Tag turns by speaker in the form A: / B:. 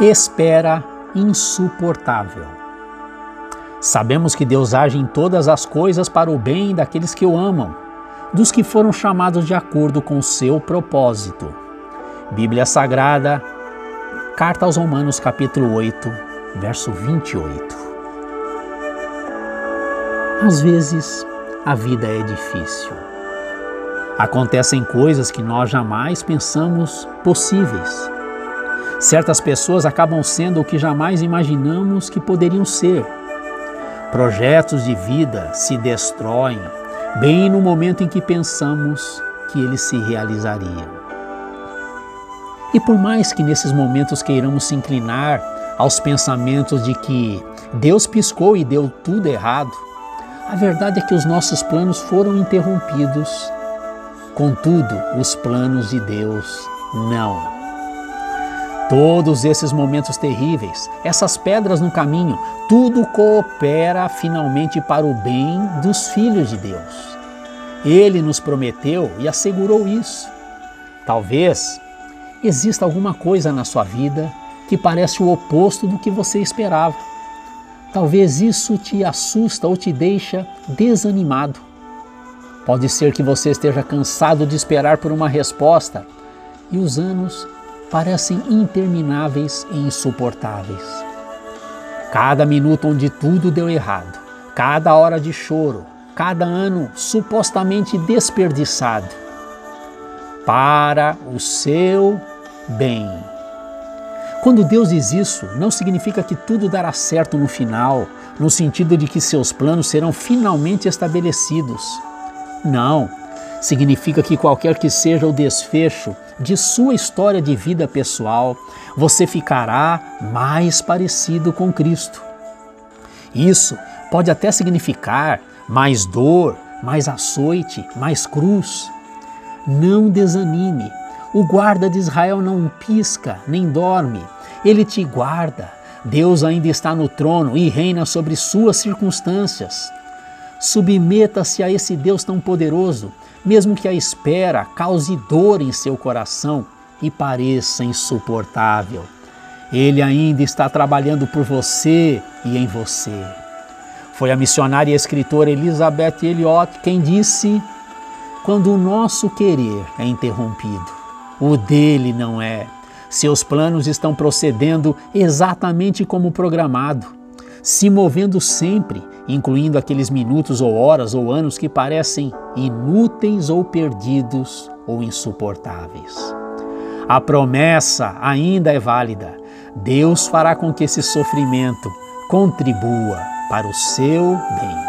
A: Espera insuportável. Sabemos que Deus age em todas as coisas para o bem daqueles que o amam, dos que foram chamados de acordo com o seu propósito. Bíblia Sagrada, Carta aos Romanos, capítulo 8, verso 28. Às vezes, a vida é difícil. Acontecem coisas que nós jamais pensamos possíveis. Certas pessoas acabam sendo o que jamais imaginamos que poderiam ser. Projetos de vida se destroem bem no momento em que pensamos que eles se realizariam. E por mais que nesses momentos queiramos se inclinar aos pensamentos de que Deus piscou e deu tudo errado, a verdade é que os nossos planos foram interrompidos. Contudo, os planos de Deus não. Todos esses momentos terríveis, essas pedras no caminho, tudo coopera finalmente para o bem dos filhos de Deus. Ele nos prometeu e assegurou isso. Talvez exista alguma coisa na sua vida que parece o oposto do que você esperava. Talvez isso te assusta ou te deixa desanimado. Pode ser que você esteja cansado de esperar por uma resposta e os anos parecem intermináveis e insuportáveis. Cada minuto onde tudo deu errado, cada hora de choro, cada ano supostamente desperdiçado, para o seu bem. Quando Deus diz isso, não significa que tudo dará certo no final, no sentido de que seus planos serão finalmente estabelecidos. Não, significa que qualquer que seja o desfecho de sua história de vida pessoal, você ficará mais parecido com Cristo. Isso pode até significar mais dor, mais açoite, mais cruz. Não desanime. O guarda de Israel não pisca nem dorme. Ele te guarda. Deus ainda está no trono e reina sobre suas circunstâncias. Submeta-se a esse Deus tão poderoso mesmo que a espera cause dor em seu coração e pareça insuportável. Ele ainda está trabalhando por você e em você. Foi a missionária e escritora Elizabeth Elliot quem disse: quando o nosso querer é interrompido, o dele não é. Seus planos estão procedendo exatamente como programado se movendo sempre, incluindo aqueles minutos ou horas ou anos que parecem inúteis ou perdidos ou insuportáveis. A promessa ainda é válida. Deus fará com que esse sofrimento contribua para o seu bem.